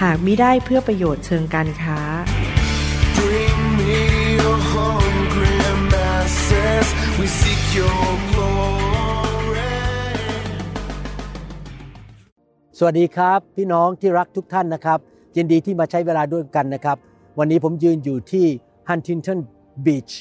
หากมิได้เพื่อประโยชน์เชิงการค้า Bring me your hungry masses. We seek your glory. สวัสดีครับ พี่น้องที่รักทุกท่านนะครับยินดีที่มาใช้เวลาด้วยกันนะครับ วันนี้ผมยืนอยู่ที่ Huntington Beach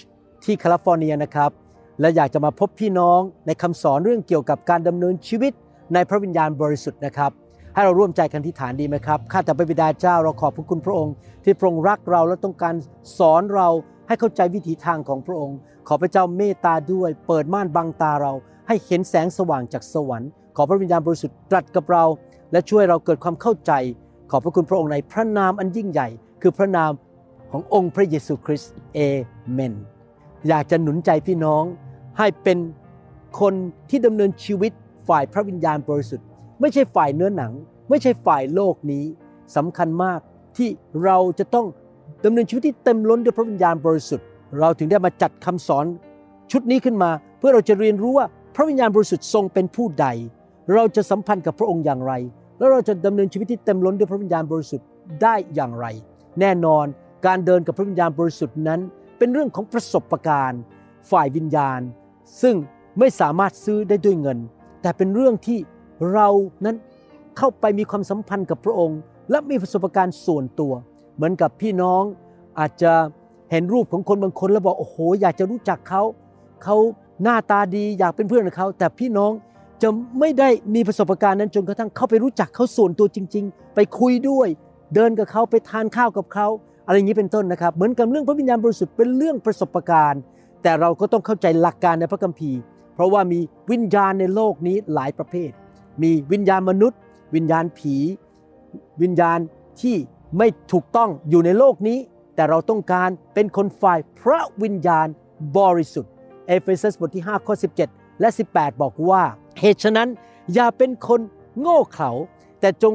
ที่แคลิฟอร์เนียนะครับ และอยากจะมาพบพี่น้องในคำสอนเรื่องเกี่ยวกับการดำเนินชีวิตในพระวิญญาณบริสุทธิ์นะครับ ให้เราร่วมใจกันที่ฐานดีไหมครับ ข้าแต่พระบิดาเจ้าเราขอบพระคุณพระองค์ ที่พระองค์รักเราและต้องการสอนเราให้เข้าใจวิถีทางของพระองค์ ขอพระเจ้าเมตตาด้วย เปิดม่านบังตาเรา ให้เห็นแสงสว่างจากสวรรค์ ขอพระวิญญาณบริสุทธิ์ตรัสกับเรา และช่วยเราเกิดความเข้าใจ ขอบพระคุณพระองค์ในพระนามอันยิ่งใหญ่ คือพระนามขององค์พระเยซูคริสต์เอเมน อยากจะหนุนใจพี่น้องให้เป็นคนที่ดำเนินชีวิตฝ่ายพระวิญญาณบริสุทธิ์ ไม่ใช่ฝ่ายเนื้อหนัง ไม่ใช่ฝ่ายโลกนี้สำคัญมากที่เราจะต้องดำเนินชีวิตที่เต็มล้นด้วยพระวิญญาณบริสุทธิ์ เราถึงได้มาจัดคำสอนชุดนี้ขึ้นมา เพื่อเราจะเรียนรู้ว่าพระวิญญาณบริสุทธิ์ทรงเป็นผู้ใด เราจะสัมพันธ์กับพระองค์อย่างไร แล้วเราจะดำเนินชีวิตที่เต็มล้นด้วยพระวิญญาณบริสุทธิ์ได้อย่างไร แน่นอนการเดินกับพระวิญญาณบริสุทธิ์นั้น เป็นเรื่องของประสบการณ์ ฝ่ายวิญญาณ ซึ่งไม่สามารถซื้อได้ด้วยเงิน แต่เป็นเรื่องที่ เรานั้นเข้าไปมีความสัมพันธ์กับพระองค์ และมีประสบการณ์ส่วนตัว เหมือนกับพี่น้องอาจจะเห็นรูปของคนบางคนแล้วบอกโอ้โห อยากจะรู้จักเขาเขาหน้าตาดีอยากเป็นเพื่อนกับเขา แต่พี่น้องจะไม่ได้มีประสบการณ์นั้นจนกระทั่งเข้าไปรู้จักเขาส่วนตัวจริง ๆ ไปคุยด้วย เดินกับเขาไปทานข้าวกับเขาอะไรอย่างนี้เป็นต้นนะครับ เหมือนกับเรื่องพระวิญญาณบริสุทธิ์เป็นเรื่องประสบการณ์ แต่เราก็ต้องเข้าใจหลักการในพระคัมภีร์ เพราะว่ามีวิญญาณในโลกนี้หลายประเภท มีวิญญาณมนุษย์ วิญญาณผี วิญญาณที่ไม่ถูกต้องอยู่ในโลกนี้ แต่เราต้องการเป็นคนฝ่ายพระวิญญาณบริสุทธิ์เอเฟซัสบทที่5ข้อ17 และ 18 บอกว่า เหตุฉะนั้นอย่าเป็นคนโง่เขลาแต่จง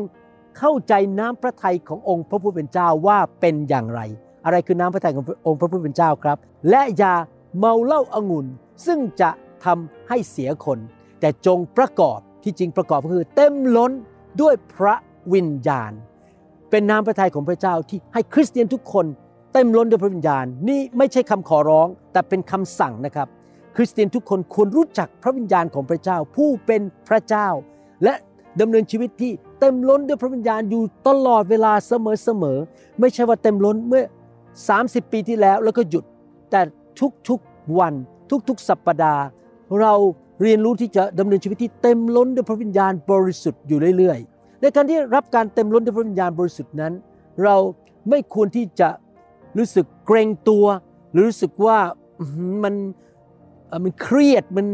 เข้าใจน้ำพระทัยขององค์พระผู้เป็นเจ้าว่าเป็นอย่างไร อะไรคือน้ำพระทัยขององค์พระผู้เป็นเจ้าครับ และอย่าเมาเหล้าอางุ่นซึ่งจะทำให้เสียคน แต่จงประกอบ ที่จริงประกอบก็คือเต็มล้นด้วยพระวิญญาณ เป็นน้ำพระทัยของพระเจ้าที่ให้คริสเตียนทุกคนเต็มล้นด้วยพระวิญญาณ นี่ไม่ใช่คำขอร้อง แต่เป็นคำสั่งนะครับ คริสเตียนทุกคนควรรู้จักพระวิญญาณของพระเจ้า ผู้เป็นพระเจ้า และดำเนินชีวิตที่เต็มล้นด้วยพระวิญญาณอยู่ตลอดเวลาเสมอๆไม่ใช่ว่าเต็มล้นเมื่อ 30 ปีที่แล้วแล้วก็หยุด แต่ทุกๆวันทุกๆ สัปปดาห์ เรา เรียนรู้ที่จะดำเนินชีวิตที่เต็มล้นด้วยพระวิญญาณบริสุทธิ์อยู่เรื่อยๆ ในการที่รับการเต็มล้นด้วยพระวิญญาณบริสุทธิ์นั้น เราไม่ควรที่จะรู้สึกเกรงตัว หรือรู้สึกว่ามันมันเครียดมัน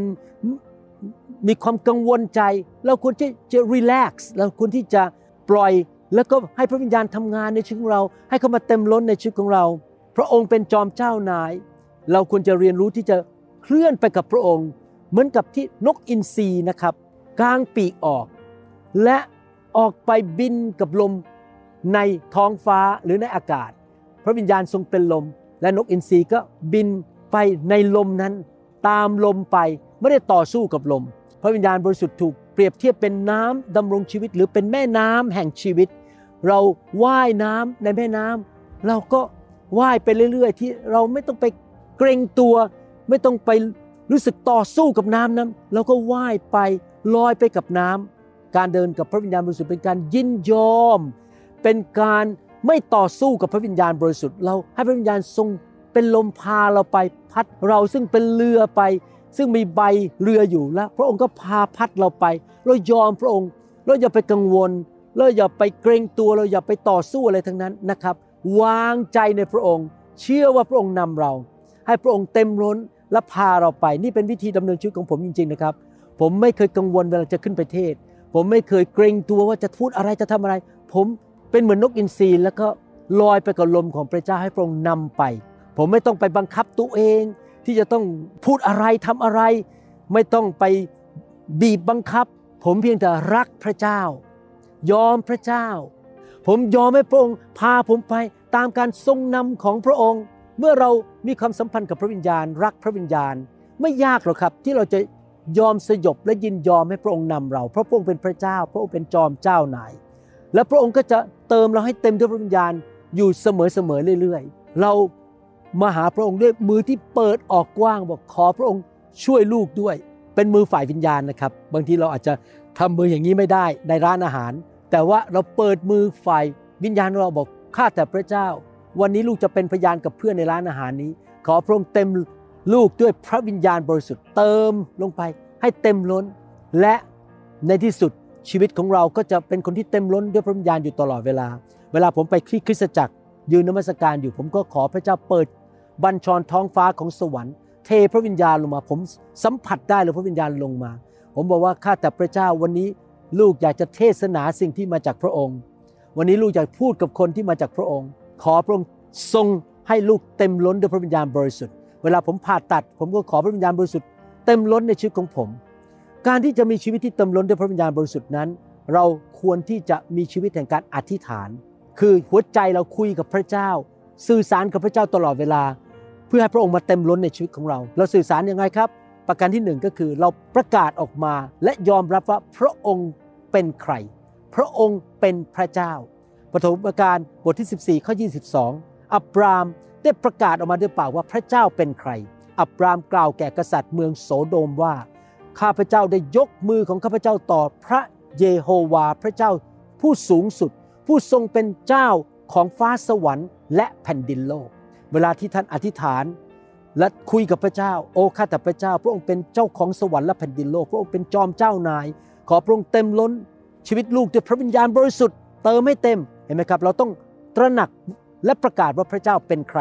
มีความกังวลใจ เราควรที่จะรีแลกซ์เราควรที่จะปล่อยแล้วก็ให้พระวิญญาณทำงานในชีวิตของเรา ให้เขามาเต็มล้นในชีวิตของเรา พระองค์เป็นจอมเจ้านาย เราควรจะเรียนรู้ที่จะเคลื่อนไปกับพระองค์ เหมือนกับที่นกอินทรีนะครับกางปีกออก และออกไปบินกับลมในท้องฟ้าหรือในอากาศ พระวิญญาณทรงเป็นลม และนกอินทรีก็บินไปในลมนั้น ตามลมไปไม่ได้ต่อสู้กับลม พระวิญญาณบริสุทธิ์ถูกเปรียบเทียบเป็นน้ำดำรงชีวิต หรือเป็นแม่น้ำแห่งชีวิต เราว่ายน้ำในแม่น้ำเราก็ว่ายไปเรื่อย ๆ ที่เราไม่ต้องไปเกรงตัว ไม่ต้องไป รู้สึกต่อสู้กับน้ำนั้นเราก็ว่ายไปลอยไปกับน้ำการเดินกับพระวิญญาณบริสุทธิ์เป็นการยินยอม เป็นการไม่ต่อสู้กับพระวิญญาณบริสุทธิ์เราให้พระวิญญาณทรงเป็นลมพาเราไปพัดเราซึ่งเป็นเรือไป ซึ่งมีใบเรืออยู่แล้ว พระองค์ก็พาพัดเราไป เรายอมพระองค์ เราอย่าไปกังวล เราอย่าไปเกรงตัวเราอย่าไปต่อสู้อะไรทั้งนั้นนะครับ วางใจในพระองค์ เชื่อว่าพระองค์นำเรา ให้พระองค์เต็มล้น และพาเราไปนี่เป็นวิธีดำเนินชีวิตของผมจริง ๆนะครับ ผมไม่เคยกังวลเวลาจะขึ้นไปเทศ ผมไม่เคยเกรงตัวว่าจะพูดอะไรจะทำอะไร ผมเป็นเหมือนนกอินทรีแล้วก็ลอยไปกับลมของพระเจ้าให้พระองค์นำไป ผมไม่ต้องไปบังคับตัวเอง ที่จะต้องพูดอะไรทำอะไร ไม่ต้องไปบีบบังคับ ผมเพียงแต่รักพระเจ้า ยอมพระเจ้า ผมยอมให้พระองค์ พาผมไปตามการทรงนำของพระองค์ เมื่อเรามีความสัมพันธ์กับพระวิญญาณ รักพระวิญญาณ ไม่ยากหรอกครับที่เราจะยอมสยบและยินยอมให้พระองค์นำเราเพราะพระองค์เป็นพระเจ้า พระองค์เป็นจอมเจ้านาย และพระองค์ก็จะเติมเราให้เต็มด้วยพระวิญญาณอยู่เสมอๆเรื่อยๆ เรามาหาพระองค์ด้วยมือที่เปิดออกกว้างบอกขอพระองค์ช่วยลูกด้วย เป็นมือฝ่ายวิญญาณนะครับ บางทีเราอาจจะทำมืออย่างนี้ไม่ได้ในร้านอาหาร แต่ว่าเราเปิดมือฝ่ายวิญญาณเราบอกข้าแต่พระเจ้า วันนี้ลูกจะเป็นพยานกับเพื่อนในร้านอาหารนี้ ขอพระองค์เต็มลูกด้วยพระวิญญาณบริสุทธิ์เติมลงไป ให้เต็มล้น และในที่สุดชีวิตของเราก็จะเป็นคนที่เต็มล้นด้วยพระวิญญาณอยู่ตลอดเวลา เวลาผมไปที่คริสตจักร ยืนนมัสการอยู่ ผมก็ขอพระเจ้าเปิดบัญชรท้องฟ้าของสวรรค์ เทพระวิญญาณลงมา ผมสัมผัสได้เลยพระวิญญาณลงมา ผมบอกว่าข้าแต่พระเจ้าวันนี้ลูกอยากจะเทศนาสิ่งที่มาจากพระองค์ วันนี้ลูกอยากพูดกับคนที่มาจากพระองค์ ขอพระองค์ทรงให้ลูกเต็มล้นด้วยพระวิญญาณบริสุทธิ์ เวลาผมผ่าตัด ผมก็ขอพระวิญญาณบริสุทธิ์เต็มล้นในชีวิตของผม การที่จะมีชีวิตที่เต็มล้นด้วยพระวิญญาณบริสุทธิ์นั้น เราควรที่จะมีชีวิตแห่งการอธิษฐาน คือหัวใจเราคุยกับพระเจ้า สื่อสารกับพระเจ้าตลอดเวลา เพื่อให้พระองค์มาเต็มล้นในชีวิตของเรา เราสื่อสารยังไงครับ ประการที่หนึ่งก็คือเราประกาศออกมาและยอมรับว่าพระองค์เป็นใคร พระองค์เป็นพระเจ้า ปฐมกาลบทที่ 14 ข้อ 22 อับรามได้ประกาศออกมาด้วยปากว่าพระเจ้าเป็นใคร อับรามกล่าวแก่กษัตริย์เมืองโสโดมว่า ข้าพเจ้าได้ยกมือของข้าพเจ้าต่อพระเยโฮวาพระเจ้าผู้สูงสุด ผู้ทรงเป็นเจ้าของฟ้าสวรรค์และแผ่นดินโลก เวลาที่ท่านอธิษฐานและคุยกับพระเจ้า โอ้ข้าแต่พระเจ้า พระองค์เป็นเจ้าของสวรรค์และแผ่นดินโลก พระองค์เป็นจอมเจ้านาย ขอพระองค์เต็มล้นชีวิตลูกด้วยพระวิญญาณบริสุทธิ์เติมให้เต็ม ห็นไหมครับ เราต้องตระหนักและประกาศว่าพระเจ้าเป็นใคร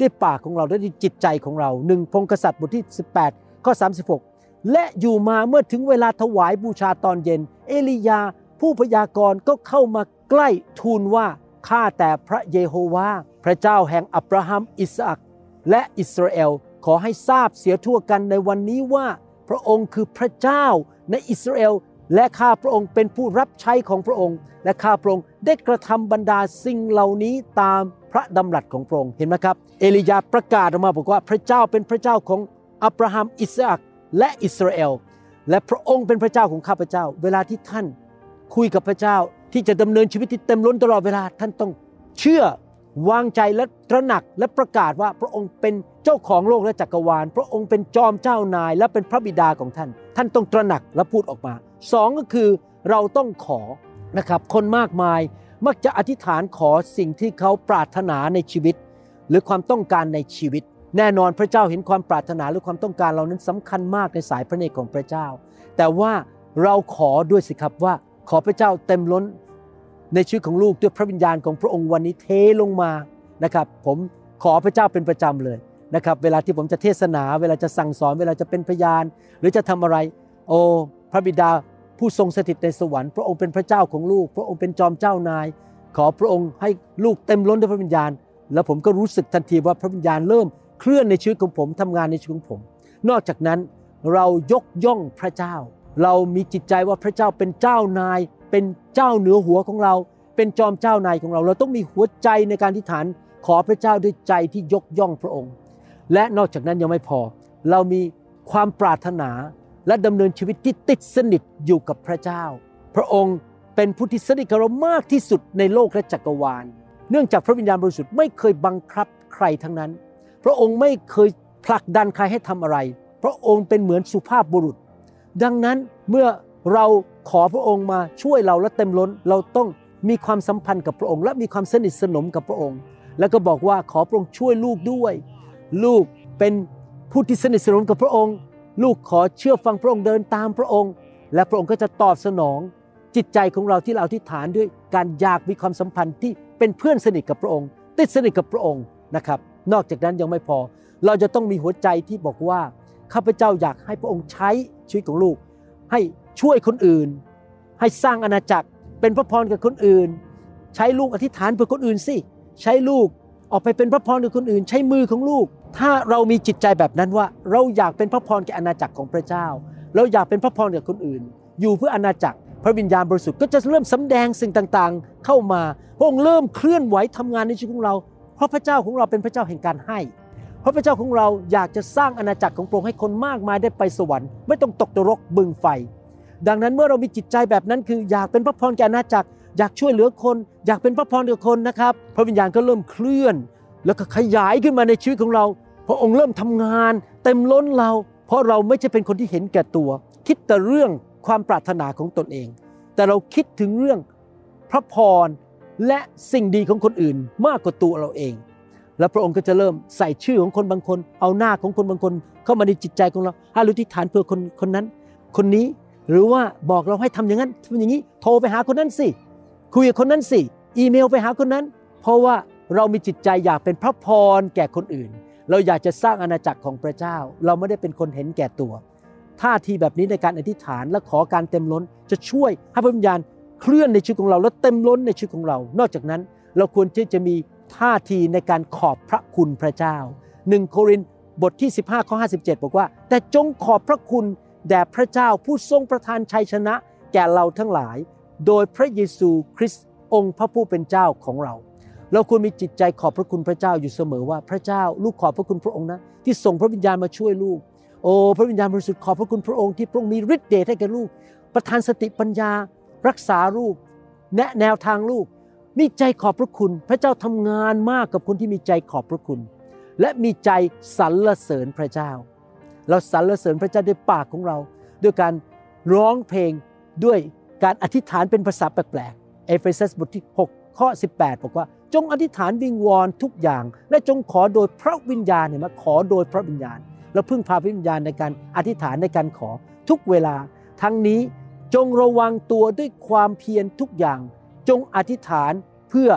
ด้วยปากของเราด้วยจิตใจของเราหนึ่งพงกษัตริย์บทที่ 18 ข้อ 36 และอยู่มาเมื่อถึงเวลาถวายบูชาตอนเย็น เอลียาผู้พยากรณ์ก็เข้ามาใกล้ทูลว่าข้าแต่พระเยโฮวาพระเจ้าแห่งอับราฮัมอิสอักและอิสราเอลขอให้ทราบเสียทั่วกันในวันนี้ว่า พระองค์คือพระเจ้าในอิสราเอล และข้าพระองค์เป็นผู้รับใช้ของพระองค์ และข้าพระองค์ได้กระทำบรรดาสิ่งเหล่านี้ตามพระดำรัสของพระองค์เห็นไหมครับ เอลียาประกาศออกมาบอกว่าพระเจ้าเป็นพระเจ้าของอับราฮัมอิสอักและอิสราเอลและพระองค์เป็นพระเจ้าของข้าพเจ้า เวลาที่ท่านคุยกับพระเจ้าที่จะดำเนินชีวิตที่เต็มล้นตลอดเวลาท่านต้องเชื่อวางใจและตระหนักและประกาศว่าพระองค์เป็นเจ้าของโลกและจักรวาล พระองค์เป็นจอมเจ้านาย และเป็นพระบิดาของท่าน ท่านต้องตระหนักและพูดออกมา สองก็คือเราต้องขอนะครับคนมากมายมักจะอธิษฐานขอสิ่งที่เขาปรารถนาในชีวิต หรือความต้องการในชีวิต แน่นอนพระเจ้าเห็นความปรารถนาหรือความต้องการเรานั้นสำคัญมากในสายพระเนตรของพระเจ้า แต่ว่าเราขอด้วยสิครับว่าขอพระเจ้าเต็มล้นในชีวิตของลูกด้วยพระวิญญาณของพระองค์วันนี้เทลงมานะครับ ผมขอพระเจ้าเป็นประจำเลยนะครับ เวลาที่ผมจะเทศนา เวลาจะสั่งสอน เวลาจะเป็นพยาน หรือจะทำอะไร โอ้ พระบิดาผู้ทรงสถิตในสวรรค์พระองค์เป็นพระเจ้าของลูก พระองค์เป็นจอมเจ้านาย ขอพระองค์ให้ลูกเต็มล้นด้วยพระวิญญาณ แล้วผมก็รู้สึกทันทีว่าพระวิญญาณเริ่มเคลื่อนในชีวิตของผมทำงานในชีวิตของผม นอกจากนั้นเรายกย่องพระเจ้า เรามีจิตใจว่าพระเจ้าเป็นเจ้านาย เป็นเจ้าเหนือหัวของเรา เป็นจอมเจ้านายของเรา เราต้องมีหัวใจในการที่ฐาน ขอพระเจ้าด้วยใจที่ยกย่องพระองค์ และนอกจากนั้นยังไม่พอ เรามีความปรารถนา และดำเนินชีวิตที่ติดสนิทอยู่กับพระเจ้า พระองค์เป็นผู้ที่สนิทกับเรามากที่สุดในโลกและจักรวาล เนื่องจากพระวิญญาณบริสุทธิ์ไม่เคยบังคับใครทั้งนั้น พระองค์ไม่เคยผลักดันใครให้ทำอะไร พระองค์เป็นเหมือนสุภาพบุรุษ ดังนั้นเมื่อเราขอพระองค์มาช่วยเราและเต็มล้น เราต้องมีความสัมพันธ์กับพระองค์ และมีความสนิทสนมกับพระองค์ แล้วก็บอกว่าขอพระองค์ช่วยลูกด้วย ลูกเป็นผู้ที่สนิทสนมกับพระองค์ ลูกขอเชื่อฟังพระองค์เดินตามพระองค์ และพระองค์ก็จะตอบสนอง จิตใจของเราที่เราอธิษฐานด้วยการอยากมีความสัมพันธ์ที่เป็นเพื่อนสนิทกับพระองค์ ติดสนิทกับพระองค์นะครับ นอกจากนั้นยังไม่พอ เราจะต้องมีหัวใจที่บอกว่าข้าพเจ้าอยากให้พระองค์ใช้ชีวิตของลูก ให้ช่วยคนอื่น ให้สร้างอาณาจักรเป็นพระพรกับคนอื่น ใช้ลูกอธิษฐานเพื่อคนอื่นสิใช้ลูก ออกไปเป็นพระพรกับคนอื่น ใช้มือของลูก ถ้าเรามีจิตใจแบบนั้นว่า เราอยากเป็นพระพรแก่อาณาจักรของพระเจ้า เราอยากเป็นพระพรกับคนอื่น อยู่เพื่ออาณาจักร พระวิญญาณบริสุทธิ์ก็จะเริ่มสำแดงสิ่งต่างๆ เข้ามาพระองค์เริ่มเคลื่อนไหวทำงานในชีวิตของเรา เพราะพระเจ้าของเราเป็นพระเจ้าแห่งการให้เพราะพระเจ้าของเราอยากจะสร้างอาณาจักรของพระองค์ให้คนมากมายได้ไปสวรรค์ไม่ต้องตกนรกบึงไฟ ดังนั้นเมื่อเรามีจิตใจแบบนั้นคืออยากเป็นพระพรแก่อาณาจักร อยากช่วยเหลือคน อยากเป็นพระพรกับคนนะครับ พระวิญญาณก็เริ่มเคลื่อน แล้วก็ขยายขึ้นมาในชีวิตของเรา พระองค์เริ่มทำงาน เต็มล้นเรา เพราะเราไม่ใช่เป็นคนที่เห็นแก่ตัว คิดแต่เรื่องความปรารถนาของตนเอง แต่เราคิดถึงเรื่องพระพรและสิ่งดีของคนอื่นมากกว่าตัวเราเอง แล้วพระองค์ก็จะเริ่มใส่ชื่อของคนบางคน เอาหน้าของคนบางคน เข้ามาในจิตใจของเราให้เราที่ฐานเพื่อคนคนนั้น คนนี้หรือว่าบอกเราให้ทำอย่างนั้นทำอย่างนี้ โทรไปหาคนนั้นสิ คุยกับคนนั้นสิ อีเมลไปหาคนนั้น เพราะว่าเรามีจิตใจอยากเป็นพระพรแก่คนอื่น เราอยากจะสร้างอาณาจักรของพระเจ้า เราไม่ได้เป็นคนเห็นแก่ตัว ท่าทีแบบนี้ในการอธิษฐานและขอการเต็มล้น จะช่วยให้พระวิญญาณเคลื่อนในชีวิตของเราและเต็มล้นในชีวิตของเรา นอกจากนั้น เราควรที่จะมีท่าทีในการขอบพระคุณพระเจ้าหนึ่งโครินบทที่ 15ข้อ57 บอกว่า แต่จงขอบพระคุณแด่พระเจ้าผู้ทรงประทานชัยชนะ แก่เราทั้งหลาย โดยพระเยซูคริสต์องค์พระผู้เป็นเจ้าของเรา เราควรมีจิตใจขอบพระคุณพระเจ้าอยู่เสมอว่าพระเจ้าลูกขอบพระคุณพระองค์นะที่ส่งพระวิญญาณมาช่วยลูก โอ้พระวิญญาณบริสุทธิ์ขอบพระคุณพระองค์ที่พระองค์มีฤทธิ์เดชให้แก่ลูก ประทานสติปัญญา รักษาลูกแนะแนวทางลูก มีใจขอบพระคุณ พระเจ้าทำงานมากกับคนที่มีใจขอบพระคุณ และมีใจสรรเสริญพระเจ้า เราสรรเสริญพระเจ้าด้วยปากของเรา ด้วยการร้องเพลงด้วย การอธิษฐานเป็นภาษาแปลกๆ เอเฟซัสบทที่ 6 ข้อ 18 บอกว่า จงอธิษฐานวิงวอนทุกอย่าง และจงขอโดยพระวิญญาณเห็นไหมขอโดยพระวิญญาณ เราพึ่งพาพระวิญญาณในการอธิษฐานในการขอทุกเวลา ทั้งนี้จงระวังตัวด้วยความเพียรทุกอย่าง จงอธิษฐานเพื่อ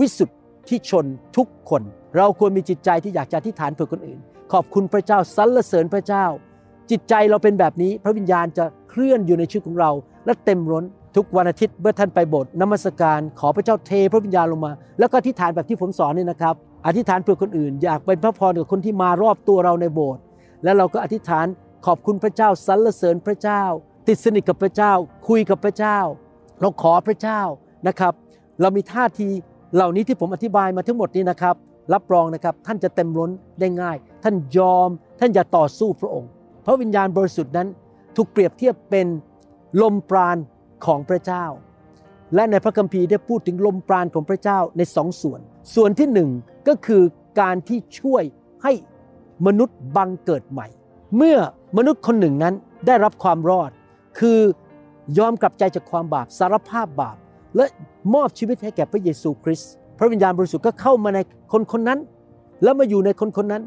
วิสุทธิชนทุกคน เราควรมีจิตใจที่อยากจะอธิษฐานเพื่อคนอื่น ขอบคุณพระเจ้าสรรเสริญพระเจ้า จิตใจเราเป็นแบบนี้ พระวิญญาณจะเคลื่อนอยู่ในชีวิตของเรา และเต็มล้นทุกวันอาทิตย์เมื่อท่านไปโบสถ์นมัสการ ขอพระเจ้าเทพระวิญญาณลงมา แล้วก็อธิษฐานแบบที่ผมสอนนี่นะครับอธิษฐานเพื่อคนอื่น อยากเป็นพระพรกับคนที่มารอบตัวเราในโบสถ์แล้วเราก็อธิษฐานขอบคุณพระเจ้าสรรเสริญพระเจ้า ติดสนิทกับพระเจ้า คุยกับพระเจ้า เราขอพระเจ้านะครับ เรามีท่าทีเหล่านี้ที่ผมอธิบายมาทั้งหมดนี้นะครับ รับรองนะครับท่านจะเต็มล้นได้ง่าย ท่านยอมท่านอย่าต่อสู้พระองค์ พระวิญญาณบริสุทธิ์นั้นถูกเปรียบเทียบเป็นลมปราณของพระเจ้า และในพระคัมภีร์ได้พูดถึงลมปราณของพระเจ้าในสองส่วน ส่วนที่หนึ่งก็คือการที่ช่วยให้มนุษย์บังเกิดใหม่ เมื่อมนุษย์คนหนึ่งนั้นได้รับความรอด คือยอมกลับใจจากความบาปสารภาพบาป และมอบชีวิตให้แก่พระเยซูคริสต์พระวิญญาณบริสุทธิ์ก็เข้ามาในคนคนนั้น แล้วมาอยู่ในคนคนนั้น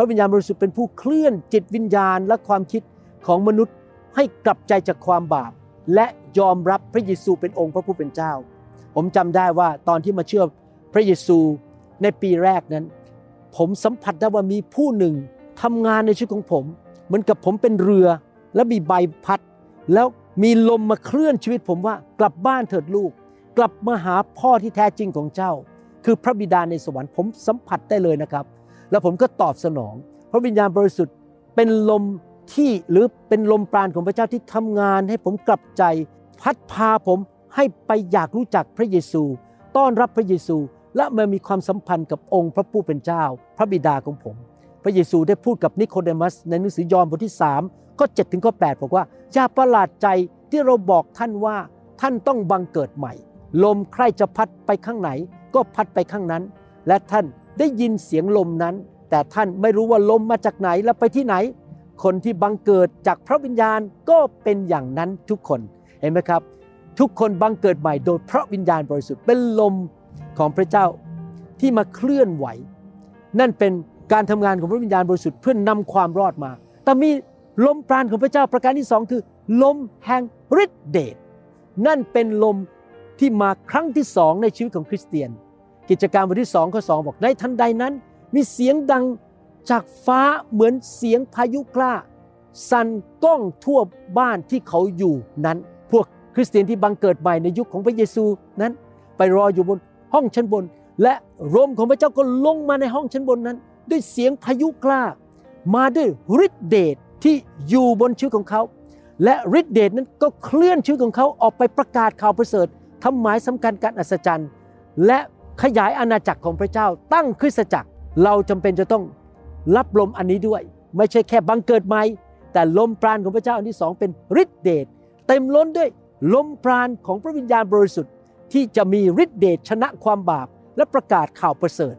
พระวิญญาณบริสุทธิ์เป็นผู้เคลื่อนจิตวิญญาณและความคิดของมนุษย์ให้กลับใจจากความบาป และยอมรับพระเยซูเป็นองค์พระผู้เป็นเจ้า ผมจำได้ว่าตอนที่มาเชื่อพระเยซูในปีแรกนั้น ผมสัมผัสได้ว่ามีผู้หนึ่งทำงานในชีวิตของผม เหมือนกับผมเป็นเรือแล้วมีใบพัด แล้วมีลมมาเคลื่อนชีวิตผมว่ากลับบ้านเถิดลูก กลับมาหาพ่อที่แท้จริงของเจ้า คือพระบิดาในสวรรค์ผมสัมผัสได้เลยนะครับ แล้วผมก็ตอบสนอง พระวิญญาณบริสุทธิ์เป็นลมที่หรือเป็นลมปราณของพระเจ้าที่ทำงาน ให้ผมกลับใจ พัดพาผมให้ไปอยากรู้จักพระเยซู ต้อนรับพระเยซู และมามีความสัมพันธ์กับองค์พระผู้เป็นเจ้า พระบิดาของผม พระเยซูได้พูดกับนิโคเดมัส ในหนังสือยอห์นบทที่3ข้อ7ถึงข้อ8บอกว่าอย่าประหลาดใจที่เราบอกท่านว่าท่านต้องบังเกิดใหม่ ลมใครจะพัดไปข้างไหน ก็พัดไปข้างนั้น และท่าน ได้ยินเสียงลมนั้น แต่ท่านไม่รู้ว่าลมมาจากไหนและไปที่ไหน คนที่บังเกิดจากพระวิญญาณก็เป็นอย่างนั้นทุกคนเห็นไหมครับ ทุกคนบังเกิดใหม่โดยพระวิญญาณบริสุทธิ์เป็นลมของพระเจ้าที่มาเคลื่อนไหว นั่นเป็นการทำงานของพระวิญญาณบริสุทธิ์เพื่อนนำความรอดมา แต่มีลมปราณของพระเจ้าประการที่สองคือ ลมแห่งฤทธิเดชนั่นเป็นลมที่มาครั้งที่สองในชีวิตของคริสเตียน กิจการบทที่สองข้อสองบอกในทันใดนั้น มีเสียงดังจากฟ้าเหมือนเสียงพายุกล้า สั่นก้องทั่วบ้านที่เขาอยู่นั้น พวกคริสเตียนที่บังเกิดใหม่ในยุคของพระเยซูนั้น ไปรออยู่บนห้องชั้นบน และลมของพระเจ้าก็ลงมาในห้องชั้นบนนั้น ด้วยเสียงพายุกล้า มาด้วยฤทธิเดชที่อยู่บนชีวิตของเขา และฤทธิเดชนั้นก็เคลื่อนชีวิตของเขาออกไปประกาศข่าวประเสริฐทำหมายสำคัญการอัศจรรย์ และ ขยายอาณาจักรของพระเจ้าตั้งคริสตจักร เราจำเป็นจะต้องรับลมอันนี้ด้วย ไม่ใช่แค่บังเกิดใหม่ แต่ลมปราณของพระเจ้าอันที่สองเป็นฤทธิเดชเต็มล้นด้วยลมปราณของพระวิญญาณบริสุทธิ์ ที่จะมีฤทธิเดชชนะความบาป และประกาศข่าวประเสริฐ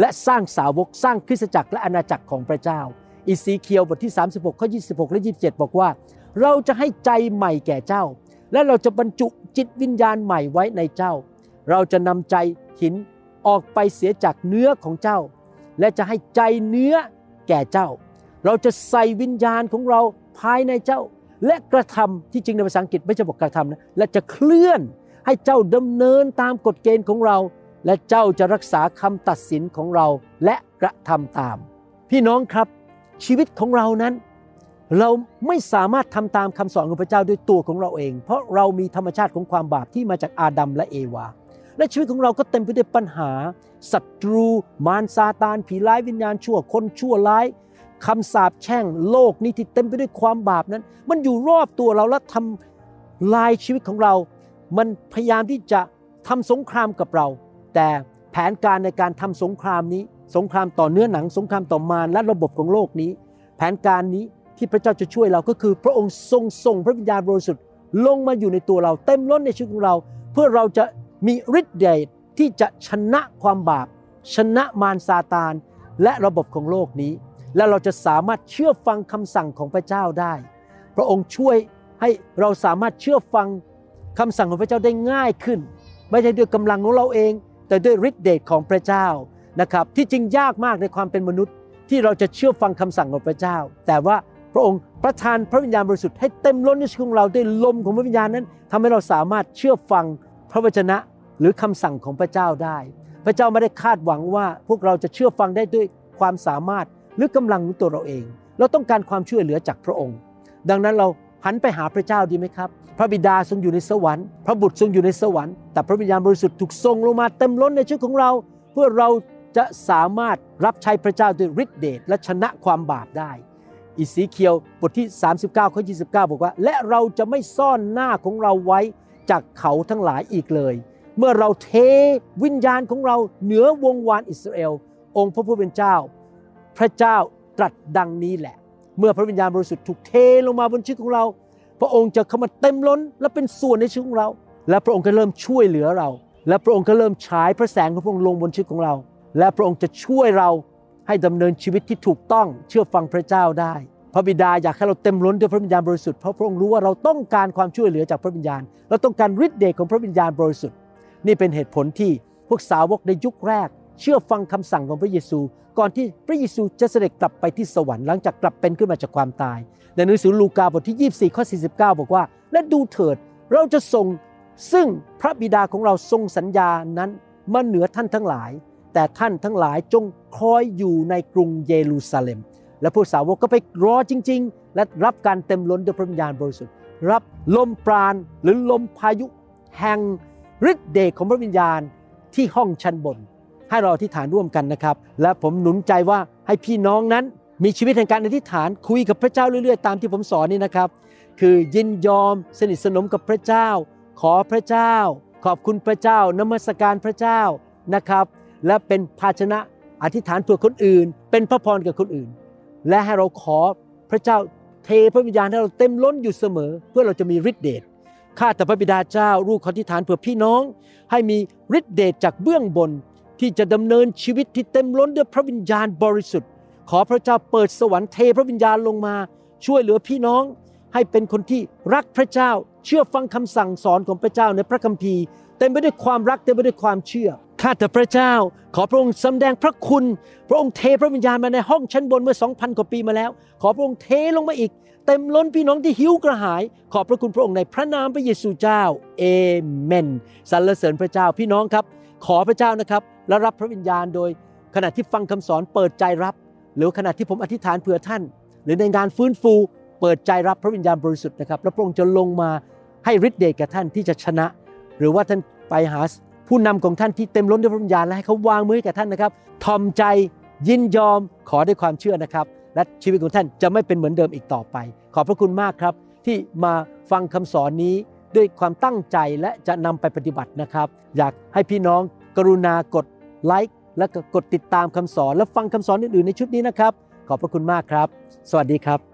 และสร้างสาวกสร้างคริสตจักรและอาณาจักรของพระเจ้าอิสีเคียวบทที่ 36ข้อ26 และ 27 บอกว่า เราจะให้ใจใหม่แก่เจ้า และเราจะบรรจุจิตวิญญาณใหม่ไว้ในเจ้า เราจะนำใจ หินออกไปเสียจากเนื้อของเจ้า และจะให้ใจเนื้อแก่เจ้า เราจะใส่วิญญาณของเราภายในเจ้า และกระทำที่จริงในภาษาอังกฤษไม่ใช่บอกกระทำนะและจะเคลื่อนให้เจ้าดำเนินตามกฎเกณฑ์ของเรา และเจ้าจะรักษาคำตัดสินของเราและกระทำตาม พี่น้องครับชีวิตของเรานั้น เราไม่สามารถทำตามคำสอนของพระเจ้าด้วยตัวของเราเอง เพราะเรามีธรรมชาติของความบาปที่มาจากอาดัมและเอวา และชีวิตของเราก็เต็มไปด้วยปัญหาศัตรู มารซาตาน ผีร้ายวิญญาณชั่วคนชั่วร้ายคำสาปแช่งโลกนี้ที่เต็มไปด้วยความบาปนั้น มันอยู่รอบตัวเราและทำลายชีวิตของเรา มันพยายามที่จะทำสงครามกับเรา แต่แผนการในการทำสงครามนี้ สงครามต่อเนื้อหนัง สงครามต่อมารและระบบของโลกนี้ แผนการนี้ที่พระเจ้าจะช่วยเราก็คือ พระองค์ทรงส่งพระวิญญาณบริสุทธิ์ลงมาอยู่ในตัวเรา เต็มล้นในชีวิตของเรา เพื่อเราจะ มีฤทธิ์เดชที่จะชนะความบาป ชนะมารซาตาน และระบบของโลกนี้ และเราจะสามารถเชื่อฟังคำสั่งของพระเจ้าได้ พระองค์ช่วยให้เราสามารถเชื่อฟังคำสั่งของพระเจ้าได้ง่ายขึ้น ไม่ใช่ด้วยกำลังของเราเอง แต่ด้วยฤทธิเดชของพระเจ้านะครับที่จริงยากมากในความเป็นมนุษย์ที่เราจะเชื่อฟังคำสั่งของพระเจ้า แต่ว่าพระองค์ประทานพระวิญญาณบริสุทธิ์ให้เต็มล้นในชีวิตของเราด้วยลมของพระวิญญาณนั้นทำให้เราสามารถเชื่อฟังพระวจนะ หรือคำสั่งของพระเจ้าได้ พระเจ้าไม่ได้คาดหวังว่าพวกเราจะเชื่อฟังได้ด้วยความสามารถหรือกำลังของตัวเราเอง เราต้องการความช่วยเหลือจากพระองค์ ดังนั้นเราหันไปหาพระเจ้าดีไหมครับ พระบิดาทรงอยู่ในสวรรค์ พระบุตรทรงอยู่ในสวรรค์ แต่พระวิญญาณบริสุทธิ์ถูกส่งลงมาเต็มล้นในชีวิตของเรา เพื่อเราจะสามารถรับใช้พระเจ้าด้วยฤทธิเดชและชนะความบาปได้ อิสีเคียวบทที่ 39ข้อ29 บอกว่า และเราจะไม่ซ่อนหน้าของเราไว้จากเขาทั้งหลายอีกเลย เมื่อเราเทวิญญาณของเราเหนือวงวานอิสราเอล องค์พระผู้เป็นเจ้า พระเจ้าตรัสดังนี้แหละ เมื่อพระวิญญาณบริสุทธิ์ถูกเทลงมาบนชีวิตของเรา พระองค์จะเข้ามาเต็มล้น และเป็นส่วนในชีวิตของเรา และพระองค์ก็เริ่มช่วยเหลือเรา และพระองค์ก็เริ่มฉายพระแสงของพระองค์ลงบนชีวิตของเรา และพระองค์จะช่วยเราให้ดำเนินชีวิตที่ถูกต้องเชื่อฟังพระเจ้าได้ พระบิดาอยากให้เราเต็มล้นด้วยพระวิญญาณบริสุทธิ์เพราะพระองค์รู้ว่าเราต้องการความช่วยเหลือจากพระวิญญาณ เราต้องการฤทธิ์เดชของพระวิญญาณบริสุทธิ์ นี่เป็นเหตุผลที่พวกสาวกในยุคแรก เชื่อฟังคำสั่งของพระเยซู ก่อนที่พระเยซูจะเสด็จกลับไปที่สวรรค์หลังจากกลับเป็นขึ้นมาจากความตาย ในหนังสือลูกาบทที่ 24 ข้อ 49 บอกว่า และดูเถิดเราจะส่งซึ่งพระบิดาของเราทรงสัญญานั้นมาเหนือท่านทั้งหลาย แต่ท่านทั้งหลายจงคอยอยู่ในกรุงเยรูซาเล็ม และพวกสาวกก็ไปรอจริง ๆ และรับการเต็มล้นด้วยพระวิญญาณบริสุทธิ์ รับลมปราณหรือลมพายุแห่ง ฤทธิ์เดชของพระวิญญาณที่ห้องชั้นบน ให้เราอธิษฐานร่วมกันนะครับ และผมหนุนใจว่าให้พี่น้องนั้นมีชีวิตแห่งการอธิษฐานคุยกับพระเจ้าเรื่อยๆ ตามที่ผมสอนนี่นะครับ คือยินยอมสนิทสนมกับพระเจ้า ขอพระเจ้า ขอบคุณพระเจ้านมัสการพระเจ้านะครับ และเป็นภาชนะอธิษฐานเพื่อคนอื่น เป็นพระพรกับคนอื่น และให้เราขอพระเจ้าเทพระวิญญาณให้เราเต็มล้นอยู่เสมอ เพื่อเราจะมีฤทธิเดช ข้าแต่พระบิดาเจ้าลูกขออธิฐานเพื่อพี่น้อง ให้มีฤทธิเดชจากเบื้องบน ที่จะดำเนินชีวิตที่เต็มล้นด้วยพระวิญญาณบริสุทธิ์ ขอพระเจ้าเปิดสวรรค์เทพระวิญญาณลงมา ช่วยเหลือพี่น้อง ให้เป็นคนที่รักพระเจ้า เชื่อฟังคำสั่งสอนของพระเจ้าในพระคัมภีร์ เต็มไปด้วยความรักเต็มไปด้วยความเชื่อข้าแต่พระเจ้า ขอพระองค์สำแดงพระคุณ พระองค์เทพระวิญญาณมาในห้องชั้นบนเมื่อ 2,000 กว่าปีมาแล้ว ขอพระองค์เทลงมาอีก เต็มล้นพี่น้องที่หิวกระหาย ขอบพระคุณพระองค์ในพระนามพระเยซูเจ้าเอเมนสรรเสริญพระเจ้าพี่น้องครับ ขอพระเจ้านะครับและรับพระวิญญาณโดย ขณะที่ฟังคำสอนเปิดใจรับ หรือขณะที่ผมอธิษฐานเผื่อท่าน หรือในงานฟื้นฟูเปิดใจรับพระวิญญาณบริสุทธิ์นะครับแล้วพระองค์จะลงมาให้ฤทธิ์เดชแก่ท่านที่จะชนะ หรือว่าท่านไปหาผู้นำของท่านที่เต็มล้นด้วยพระวิญญาณและให้เขาวางมือให้กับท่านนะครับทอมใจยินยอมขอด้วยความเชื่อนะครับ และชีวิตของท่านจะไม่เป็นเหมือนเดิมอีกต่อไป ขอบพระคุณมากครับ ที่มาฟังคำสอนนี้ด้วยความตั้งใจและจะนำไปปฏิบัตินะครับ อยากให้พี่น้องกรุณากดไลค์และก็กดติดตามคำสอน และฟังคำสอนอื่นๆในชุดนี้นะครับ ขอบพระคุณมากครับ สวัสดีครับ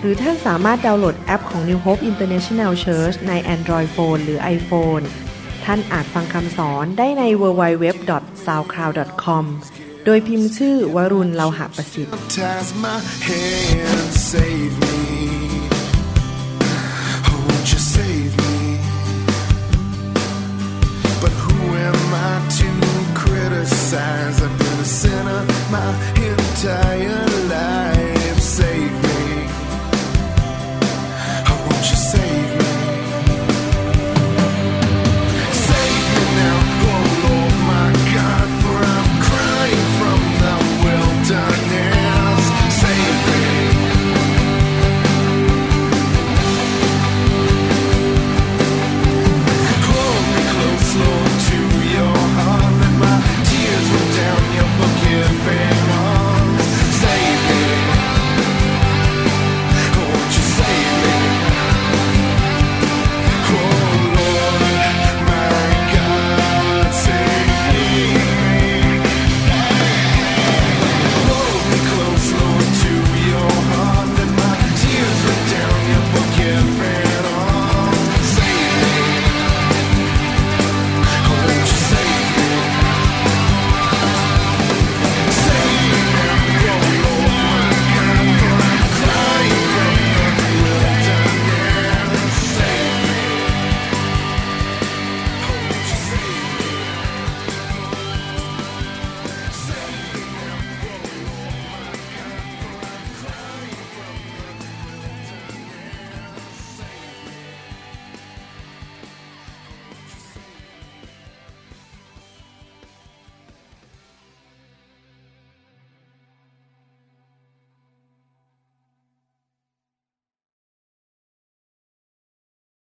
หรือท่านสามารถดาวน์โหลดแอปของ New Hope International Church ใน Android Phone หรือ iPhone ท่านอาจฟังคำสอนได้ใน www.soundcloud.com โดยพิมพ์ชื่อวรุณเลาหะประสิทธิ์